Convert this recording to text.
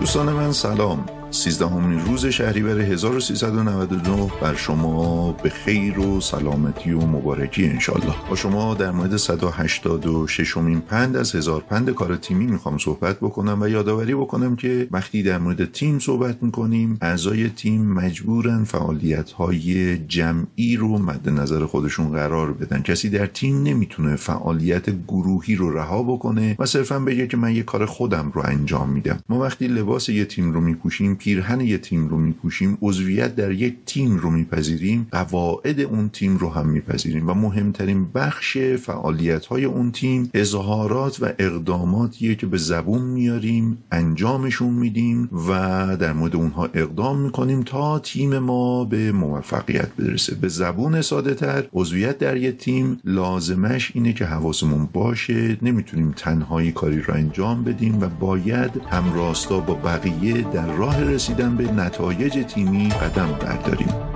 دوستان من سلام. سیزدهمین روز شهریور 1399 بر شما به خیر و سلامتی و مبارکی انشالله با شما در مورد 186 امین پند از هزار پند کار تیمی می‌خوام صحبت بکنم و یادآوری بکنم که وقتی در مورد تیم صحبت می‌کنیم اعضای تیم مجبورن فعالیت های جمعی رو مد نظر خودشون قرار بدن. کسی در تیم نمی‌تونه فعالیت گروهی رو رها بکنه و صرفا بگه که من یه کار خودم رو انجام میدم. ما وقتی لباس یه تیم رو میپوشیم پیرهن یه تیم رو میپوشیم عضویت در یک تیم رو میپذیریم قواعد اون تیم رو هم میپذیریم و مهمترین بخش فعالیت های اون تیم اظهارات و اقداماتیه که به زبون میاریم انجامشون میدیم و در مورد اونها اقدام می‌کنیم تا تیم ما به موفقیت برسه. به زبون ساده تر عضویت در یه تیم لازمش اینه که حواسمون باشه نمی‌تونیم تنهایی کاری رو انجام بدیم و باید همراستا با بقیه در راه رسیدن به نتایج تیمی قدم برداریم.